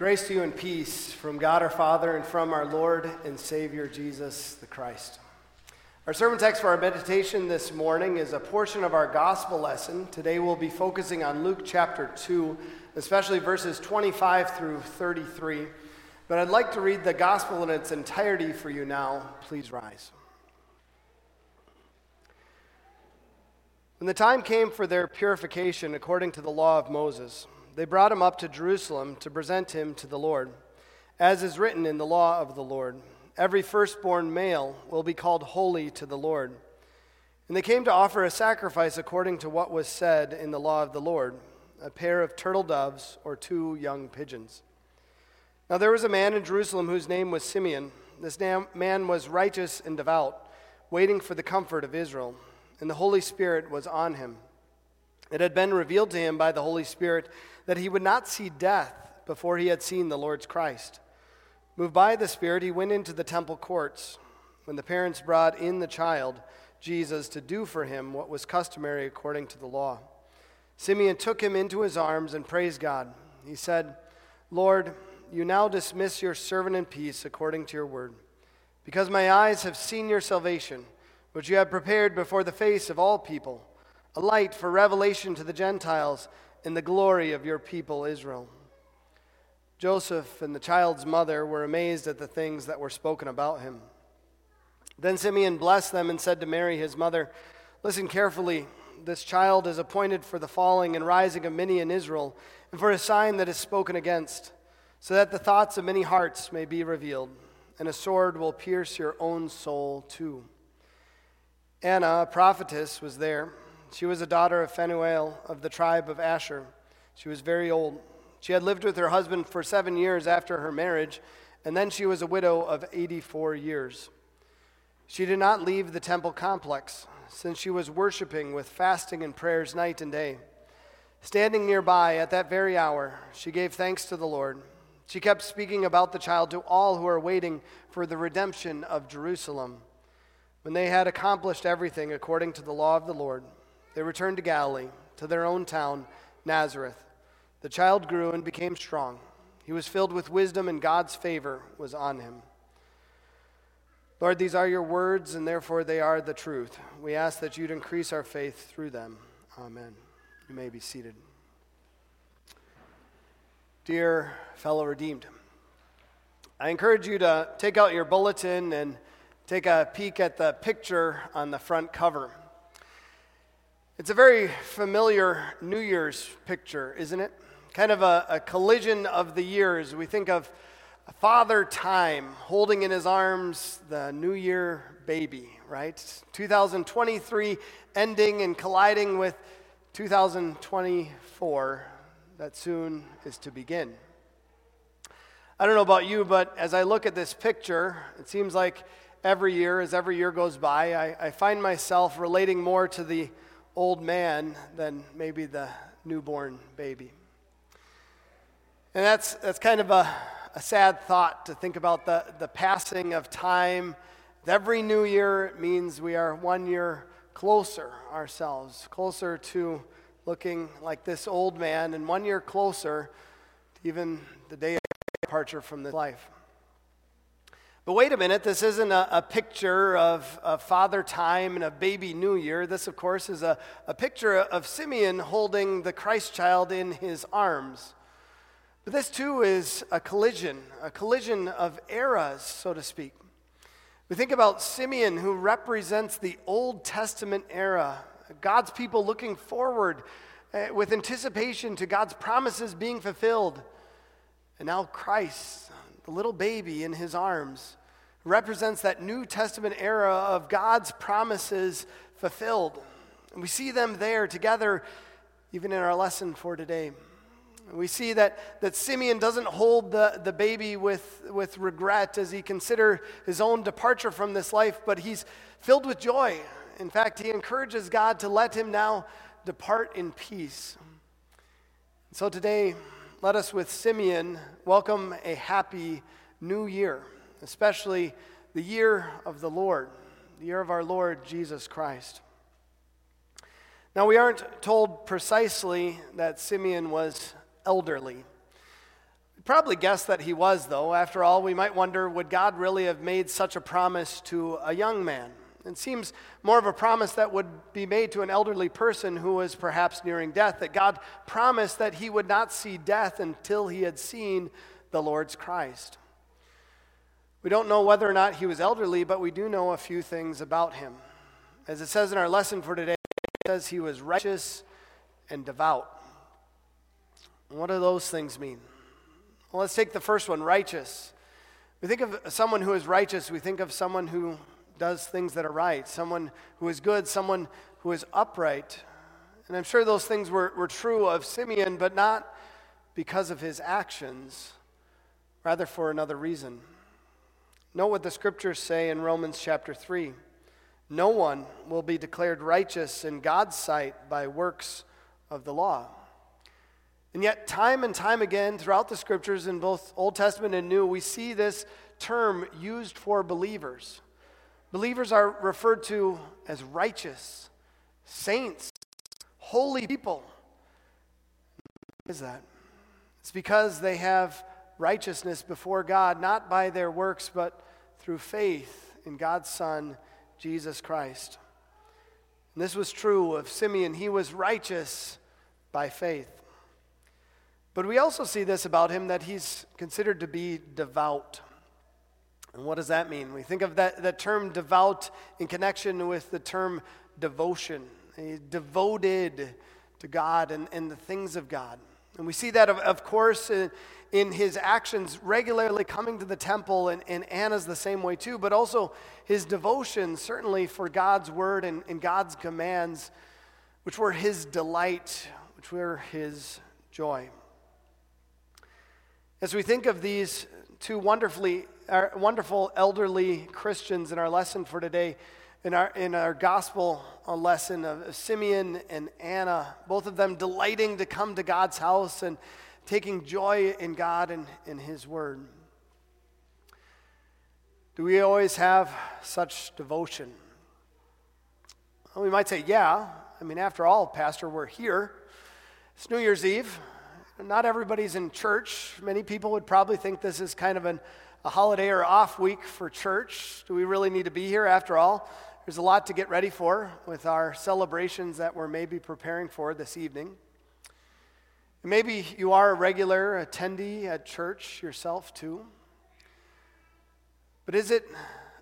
Grace to you and peace from God our Father and from our Lord and Savior Jesus the Christ. Our sermon text for our meditation this morning is a portion of our gospel lesson. Today we'll be focusing on Luke chapter 2, especially verses 25 through 33. But I'd like to read the gospel in its entirety for you now. Please rise. When the time came for their purification according to the law of Moses, they brought him up to Jerusalem to present him to the Lord. As is written in the law of the Lord, every firstborn male will be called holy to the Lord. And they came to offer a sacrifice according to what was said in the law of the Lord a pair of turtle doves or two young pigeons. Now there was a man in Jerusalem whose name was Simeon. This man was righteous and devout, waiting for the comfort of Israel, and the Holy Spirit was on him. It had been revealed to him by the Holy Spirit that he would not see death before he had seen the Lord's Christ. Moved by the Spirit, he went into the temple courts. When the parents brought in the child, Jesus, to do for him what was customary according to the law, Simeon took him into his arms and praised God. He said, Lord, you now dismiss your servant in peace according to your word, because my eyes have seen your salvation, which you have prepared before the face of all people, a light for revelation to the Gentiles in the glory of your people Israel. Joseph and the child's mother were amazed at the things that were spoken about him. Then Simeon blessed them and said to Mary, his mother, Listen carefully. This child is appointed for the falling and rising of many in Israel, and for a sign that is spoken against, so that the thoughts of many hearts may be revealed, and a sword will pierce your own soul too. Anna, a prophetess, was there she was a daughter of Phanuel of the tribe of Asher. She was very old. She had lived with her husband for seven years after her marriage, and then she was a widow of 84 years. She did not leave the temple complex, since she was worshiping with fasting and prayers night and day. Standing nearby at that very hour, she gave thanks to the Lord. She kept speaking about the child to all who were waiting for the redemption of Jerusalem. When they had accomplished everything according to the law of the Lord, they returned to Galilee, to their own town, Nazareth. The child grew and became strong. He was filled with wisdom, and God's favor was on him. Lord, these are your words, and therefore they are the truth. We ask that you'd increase our faith through them. Amen. You may be seated. Dear fellow redeemed, I encourage you to take out your bulletin and take a peek at the picture on the front cover. It's a very familiar New Year's picture, isn't it? Kind of a, a, collision of the years. We think of Father Time holding in his arms the New Year baby, right? 2023 ending and colliding with 2024 that soon is to begin. I don't know about you, but as I look at this picture, it seems like every year, as every year goes by, I, I find myself relating more to the old man than maybe the newborn baby. And that's, that's kind of a, a sad thought to think about the, the passing of time. Every new year means we are one year closer ourselves, closer to looking like this old man, and one year closer to even the day of departure from this life. But wait a minute, this isn't a, a picture of, of, Father Time and a baby New Year. This, of course, is a, a picture of Simeon holding the Christ child in his arms. But this, too, is a collision, a collision of eras, so to speak. We think about Simeon, who represents the Old Testament era, God's people looking forward uh, with anticipation to God's promises being fulfilled. And now Christ, the little baby in his arms, represents that New Testament era of God's promises fulfilled. And we see them there together, even in our lesson for today. We see that, that Simeon doesn't hold the, the baby with, with regret as he consider his own departure from this life, but he's filled with joy. In fact, he encourages God to let him now depart in peace. So today, let us with Simeon welcome a happy new year especially the year of the Lord, the year of our Lord Jesus Christ. Now, we aren't told precisely that Simeon was elderly. probably guess that he was, though. After all, we might wonder would God really have made such a promise to a young man? It seems more of a promise that would be made to an elderly person who was perhaps nearing death, that God promised that he would not see death until he had seen the Lord's Christ. We don't know whether or not he was elderly, but we do know a few things about him. As it says in our lesson for today, it says he was righteous and devout. What do those things mean? Well, let's take the first one righteous. We think of someone who is righteous, we think of someone who does things that are right, someone who is good, someone who is upright. And I'm sure those things were, were true of Simeon, but not because of his actions, rather for another reason. Note what the scriptures say in Romans chapter 3. No one will be declared righteous in God's sight by works of the law. And yet, time and time again throughout the scriptures in both Old Testament and New, we see this term used for believers. Believers are referred to as righteous, saints, holy people. What is that? It's because they have righteousness before God, not by their works, but through faith in God's Son, Jesus Christ. And this was true of Simeon. He was righteous by faith. But we also see this about him that he's considered to be devout. And what does that mean? We think of that, that term devout in connection with the term devotion. Devoted to God and, and the things of God. And we see that, of, of course, in, in, his actions regularly coming to the temple, and, and, Anna's the same way too, but also his devotion, certainly for God's word and, and God's commands, which were his delight, which were his joy. As we think of these two wonderfully, uh, wonderful elderly Christians in our lesson for today, in our, in our gospel lesson of Simeon and Anna, both of them delighting to come to God's house and taking joy in God and in His Word. Do we always have such devotion? Well, we might say, yeah. I mean, after all, Pastor, we're here. It's New Year's Eve. Not everybody's in church. Many people would probably think this is kind of an, a holiday or off week for church. Do we really need to be here after all? There's a lot to get ready for with our celebrations that we're maybe preparing for this evening. Maybe you are a regular attendee at church yourself too. But is it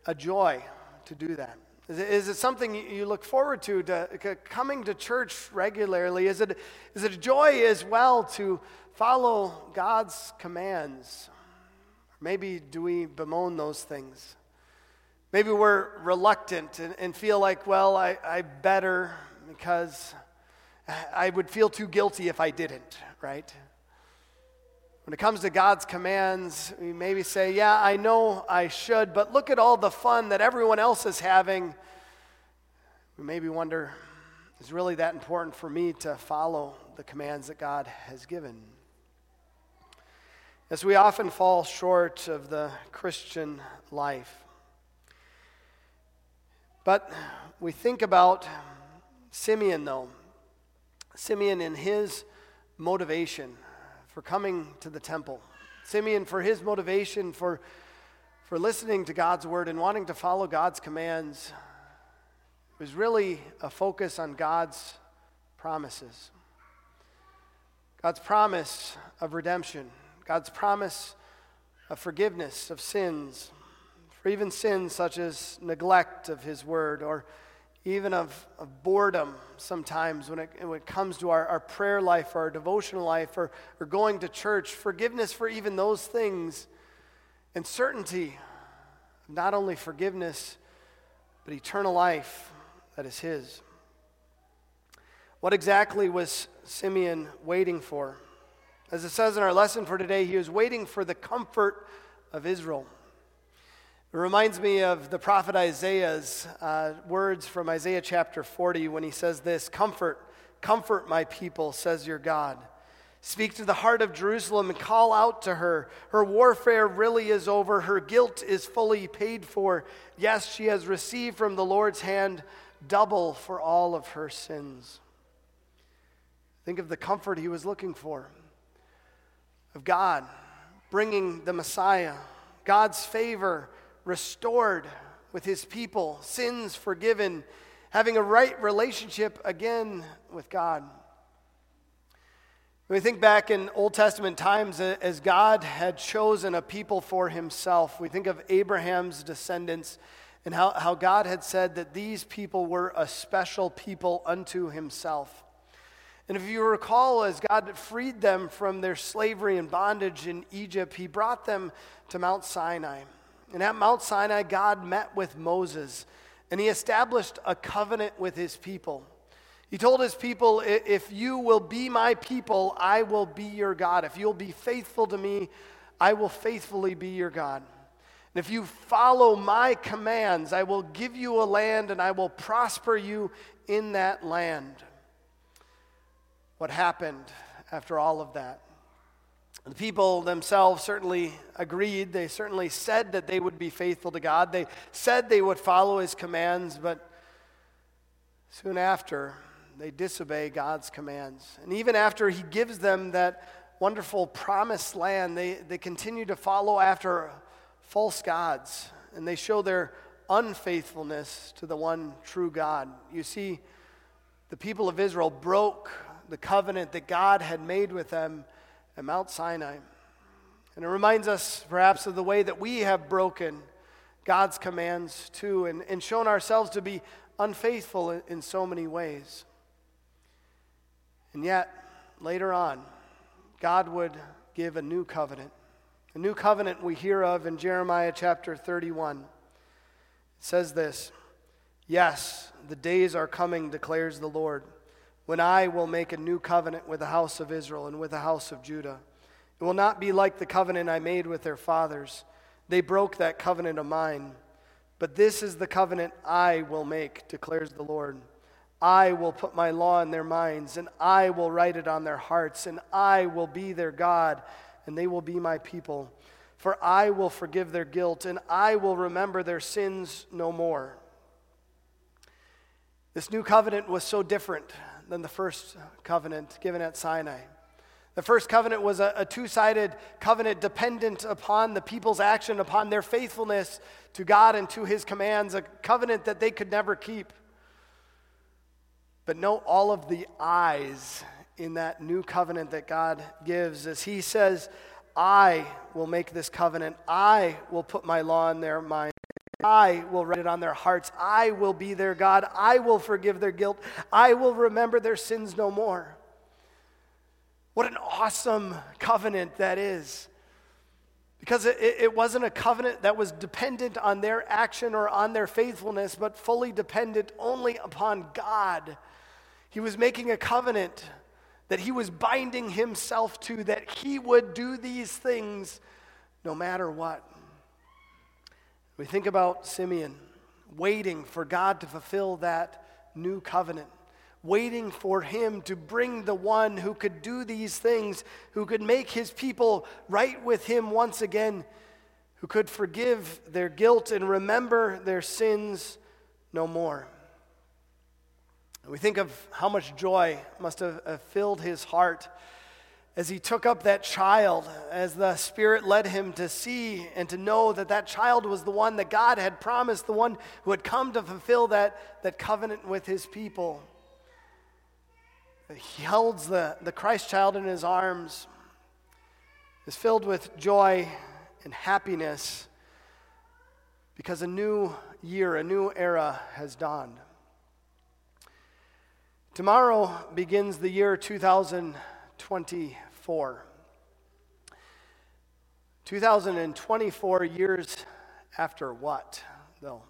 a joy to do that? Is it, is it something you look forward to, to coming to church regularly? Is it, is it a joy as well to follow God's commands? Maybe do we bemoan those things? Maybe we're reluctant and, and feel like, well, I, I better because I would feel too guilty if I didn't, right? When it comes to God's commands, we maybe say, Yeah, I know I should, but look at all the fun that everyone else is having. We maybe wonder, is really that important for me to follow the commands that God has given? As we often fall short of the Christian life. But we think about Simeon, though. Simeon and his motivation for coming to the temple. Simeon for his motivation for, for listening to God's word and wanting to follow God's commands was really a focus on God's promises. God's promise of redemption, God's promise of forgiveness of sins, for even sins such as neglect of His word or even of, of boredom sometimes when it, when it comes to our, our prayer life or our devotional life or, or going to church, forgiveness for even those things, and certainty of not only forgiveness, but eternal life that is His. What exactly was Simeon waiting for? As it says in our lesson for today, he was waiting for the comfort of Israel. It reminds me of the prophet Isaiah's uh, words from Isaiah chapter 40 when he says this Comfort, comfort my people, says your God. Speak to the heart of Jerusalem and call out to her. Her warfare really is over. Her guilt is fully paid for. Yes, she has received from the Lord's hand double for all of her sins. Think of the comfort he was looking for of God bringing the Messiah, God's favor restored with his people, sins forgiven, having a right relationship again with God. When we think back in Old Testament times, uh, as God had chosen a people for himself, we think of Abraham's descendants and how, how God had said that these people were a special people unto himself. And if you recall, as God freed them from their slavery and bondage in Egypt, he brought them to Mount Sinai. And at Mount Sinai, God met with Moses and he established a covenant with his people. He told his people, If you will be my people, I will be your God. If you'll be faithful to me, I will faithfully be your God. And if you follow my commands, I will give you a land and I will prosper you in that land. What happened after all of that? The people themselves certainly agreed. They certainly said that they would be faithful to God. They said they would follow his commands, but soon after, they disobey God's commands. And even after he gives them that wonderful promised land, they, they continue to follow after false gods and they show their unfaithfulness to the one true God. You see, the people of Israel broke the covenant that God had made with them at Mount Sinai. And it reminds us perhaps of the way that we have broken God's commands too and, and shown ourselves to be unfaithful in, in so many ways. And yet, later on, God would give a new covenant. A new covenant we hear of in Jeremiah chapter 31. It says this Yes, the days are coming, declares the Lord when I will make a new covenant with the house of Israel and with the house of Judah. It will not be like the covenant I made with their fathers. They broke that covenant of mine. But this is the covenant I will make, declares the Lord. I will put my law in their minds, and I will write it on their hearts, and I will be their God, and they will be my people. For I will forgive their guilt, and I will remember their sins no more. This new covenant was so different than the first covenant given at Sinai. The first covenant was a, a two sided covenant dependent upon the people's action, upon their faithfulness to God and to his commands, a covenant that they could never keep. But note all of the eyes in that new covenant that God gives as he says, I will make this covenant, I will put my law in their mind. I will write it on their hearts. I will be their God. I will forgive their guilt. I will remember their sins no more. What an awesome covenant that is. Because it, it, wasn't a covenant that was dependent on their action or on their faithfulness, but fully dependent only upon God. He was making a covenant that he was binding himself to, that he would do these things no matter what. We think about Simeon waiting for God to fulfill that new covenant, waiting for him to bring the one who could do these things, who could make his people right with him once again, who could forgive their guilt and remember their sins no more. We think of how much joy must have filled his heart as he took up that child, as the Spirit led him to see and to know that that child was the one that God had promised, the one who had come to fulfill that, that covenant with his people. He holds the, the Christ child in his arms, is filled with joy and happiness because a new year, a new era has dawned. Tomorrow begins the year 2020. 2024. 2024 years after what, though?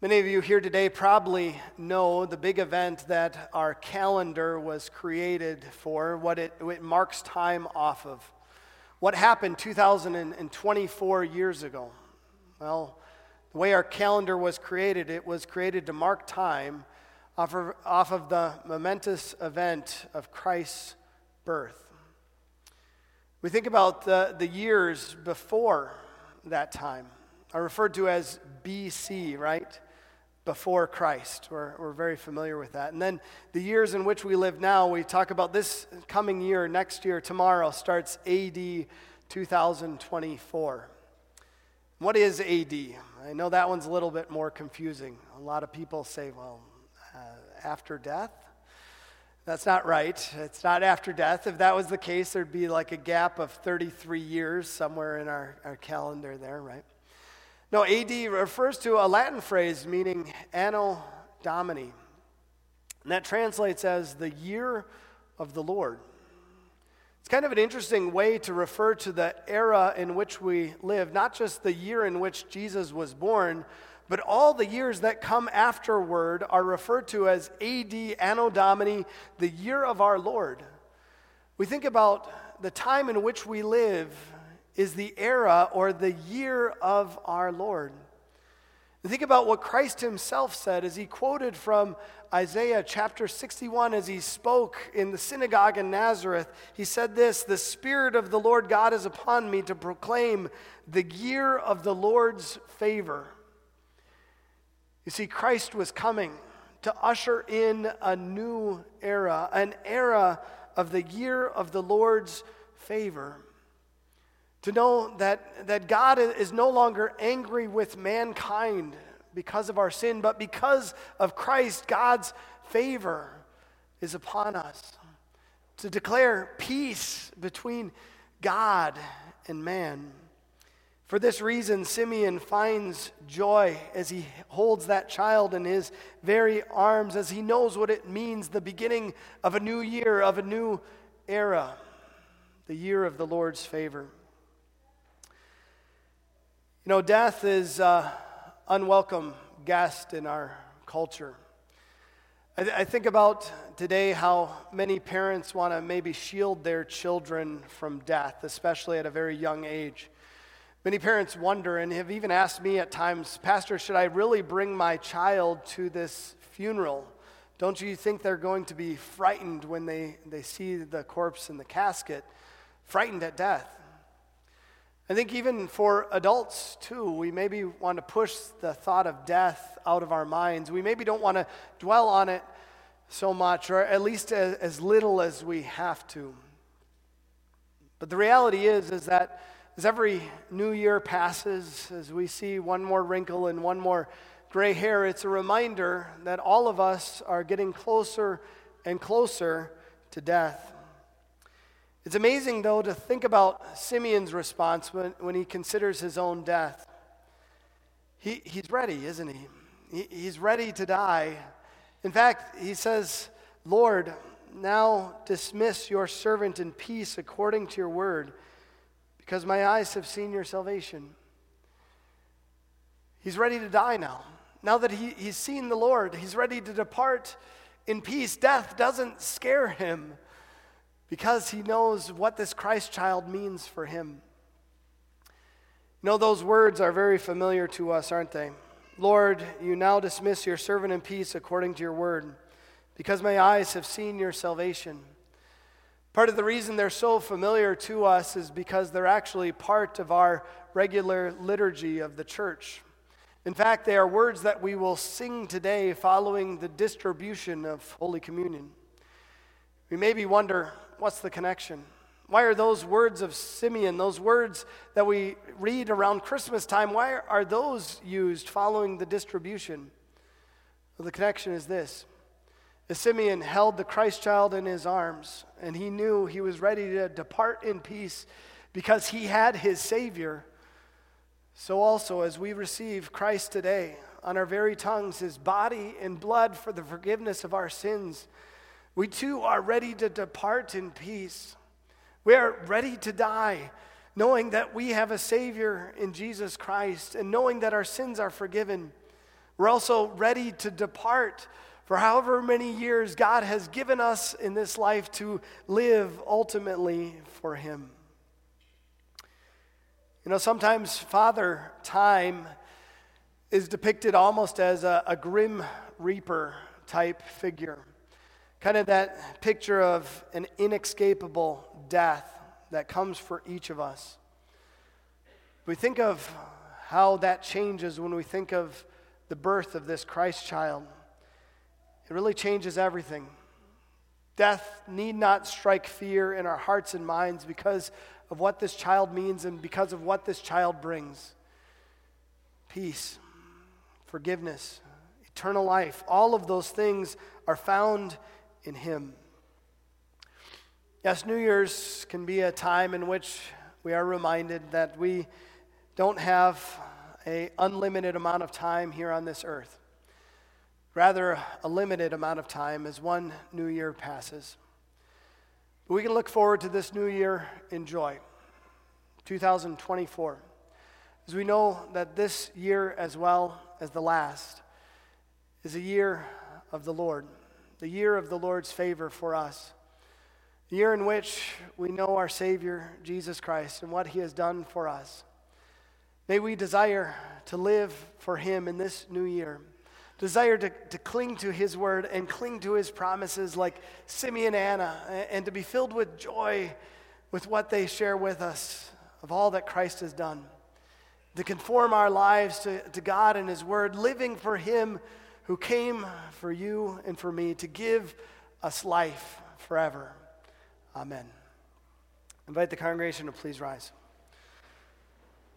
Many of you here today probably know the big event that our calendar was created for, what it, it marks time off of. What happened 2024 years ago? Well, the way our calendar was created, it was created to mark time off of, off of the momentous event of Christ's birth. We think about the, the years before that time, are referred to as BC, right? Before Christ. We're, we're very familiar with that. And then the years in which we live now, we talk about this coming year, next year, tomorrow, starts AD 2024. What is AD? I know that one's a little bit more confusing. A lot of people say, well, uh, after death? That's not right. It's not after death. If that was the case, there'd be like a gap of 33 years somewhere in our, our calendar there, right? No, AD refers to a Latin phrase meaning Anno Domini. And that translates as the year of the Lord. It's kind of an interesting way to refer to the era in which we live, not just the year in which Jesus was born, but all the years that come afterward are referred to as AD, Anno Domini, the year of our Lord. We think about the time in which we live is the era or the year of our Lord. think about what Christ himself said as he quoted from Isaiah chapter 61, as he spoke in the synagogue in Nazareth, he said this The Spirit of the Lord God is upon me to proclaim the year of the Lord's favor. You see, Christ was coming to usher in a new era, an era of the year of the Lord's favor. To know that, that God is no longer angry with mankind because of our sin, but because of Christ, God's favor is upon us. To declare peace between God and man. For this reason, Simeon finds joy as he holds that child in his very arms, as he knows what it means the beginning of a new year, of a new era, the year of the Lord's favor. You know, death is. Uh, unwelcome guest in our culture. I, th- I think about today how many parents want to maybe shield their children from death, especially at a very young age. Many parents wonder and have even asked me at times, Pastor, should I really bring my child to this funeral? Don't you think they're going to be frightened when they, they see the corpse in the casket, frightened at death? I think even for adults too, we maybe want to push the thought of death out of our minds. We maybe don't want to dwell on it so much, or at least as, as little as we have to. But the reality is, is that as every new year passes, as we see one more wrinkle and one more gray hair, it's a reminder that all of us are getting closer and closer to death. It's amazing, though, to think about Simeon's response when, when he considers his own death. He, he's ready, isn't he? he? He's ready to die. In fact, he says, Lord, now dismiss your servant in peace according to your word, because my eyes have seen your salvation. He's ready to die now. Now that he, he's seen the Lord, he's ready to depart in peace. Death doesn't scare him because he knows what this Christ child means for him. You know, those words are very familiar to us, aren't they? Lord, you now dismiss your servant in peace according to your word, because my eyes have seen your salvation. Part of the reason they're so familiar to us is because they're actually part of our regular liturgy of the church. In fact, they are words that we will sing today following the distribution of Holy Communion. We maybe wonder what's the connection? Why are those words of Simeon, those words that we read around Christmas time, why are those used following the distribution? Well, the connection is this. As Simeon held the Christ child in his arms, and he knew he was ready to depart in peace because he had his Savior. So, also, as we receive Christ today on our very tongues, his body and blood for the forgiveness of our sins, we too are ready to depart in peace. We are ready to die, knowing that we have a Savior in Jesus Christ and knowing that our sins are forgiven. We're also ready to depart for however many years God has given us in this life to live ultimately for Him. You know, sometimes Father Time is depicted almost as a, a grim reaper type figure. Kind of that picture of an inescapable death that comes for each of us. We think of how that changes when we think of the birth of this Christ child. It really changes everything. Death need not strike fear in our hearts and minds because of what this child means and because of what this child brings peace, forgiveness, eternal life. All of those things are found in Him. Yes, New Year's can be a time in which we are reminded that we don't have an unlimited amount of time here on this earth. Rather, a limited amount of time as one new year passes. But we can look forward to this new year in joy, 2024, as we know that this year, as well as the last, is a year of the Lord, the year of the Lord's favor for us, the year in which we know our Savior, Jesus Christ, and what He has done for us. May we desire to live for Him in this new year. Desire to, to cling to His word and cling to His promises like Simeon and Anna, and to be filled with joy with what they share with us of all that Christ has done. To conform our lives to, to God and His word, living for Him who came for you and for me to give us life forever. Amen. invite the congregation to please rise.